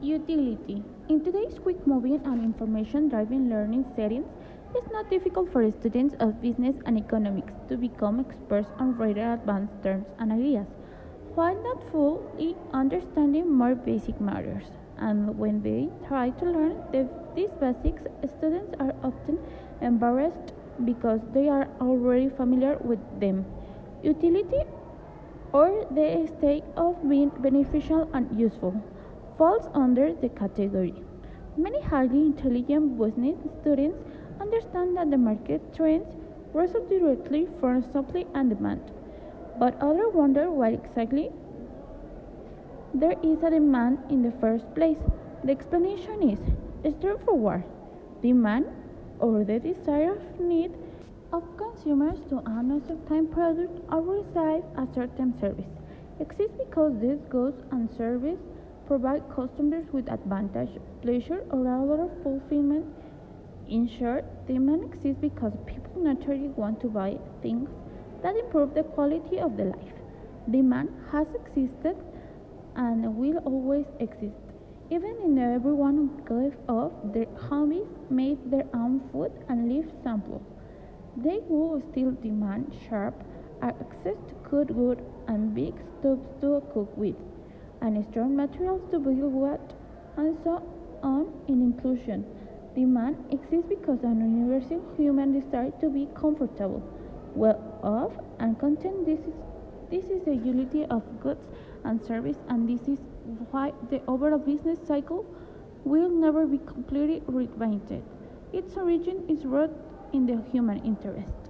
Utility. In today's quick moving and information driven learning settings, it's not difficult for students of business and economics to become experts on rather advanced terms and ideas, while not fully understanding more basic matters. And when they try to learn the, these basics, students are often embarrassed because they are already familiar with them. Utility or the state of being beneficial and useful falls under the category. Many highly intelligent business students understand that the market trends result directly from supply and demand, but others wonder why exactly there is a demand in the first place. The explanation is straightforward demand or the desire need of consumers to own a certain product or receive a certain service exists because these goods and services provide customers with advantage, pleasure, or other fulfillment. In short, demand exists because people naturally want to buy things that improve the quality of their life. Demand has existed and will always exist. Even if everyone gave up their hobbies, made their own food, and live simple, they will still demand sharp access to good wood and big stoves to cook with and strong materials to build what, and so on in inclusion. Demand exists because an universal human desire to be comfortable, well off, and content. This is this is the unity of goods and service, and this is why the overall business cycle will never be completely reinvented. Its origin is rooted in the human interest.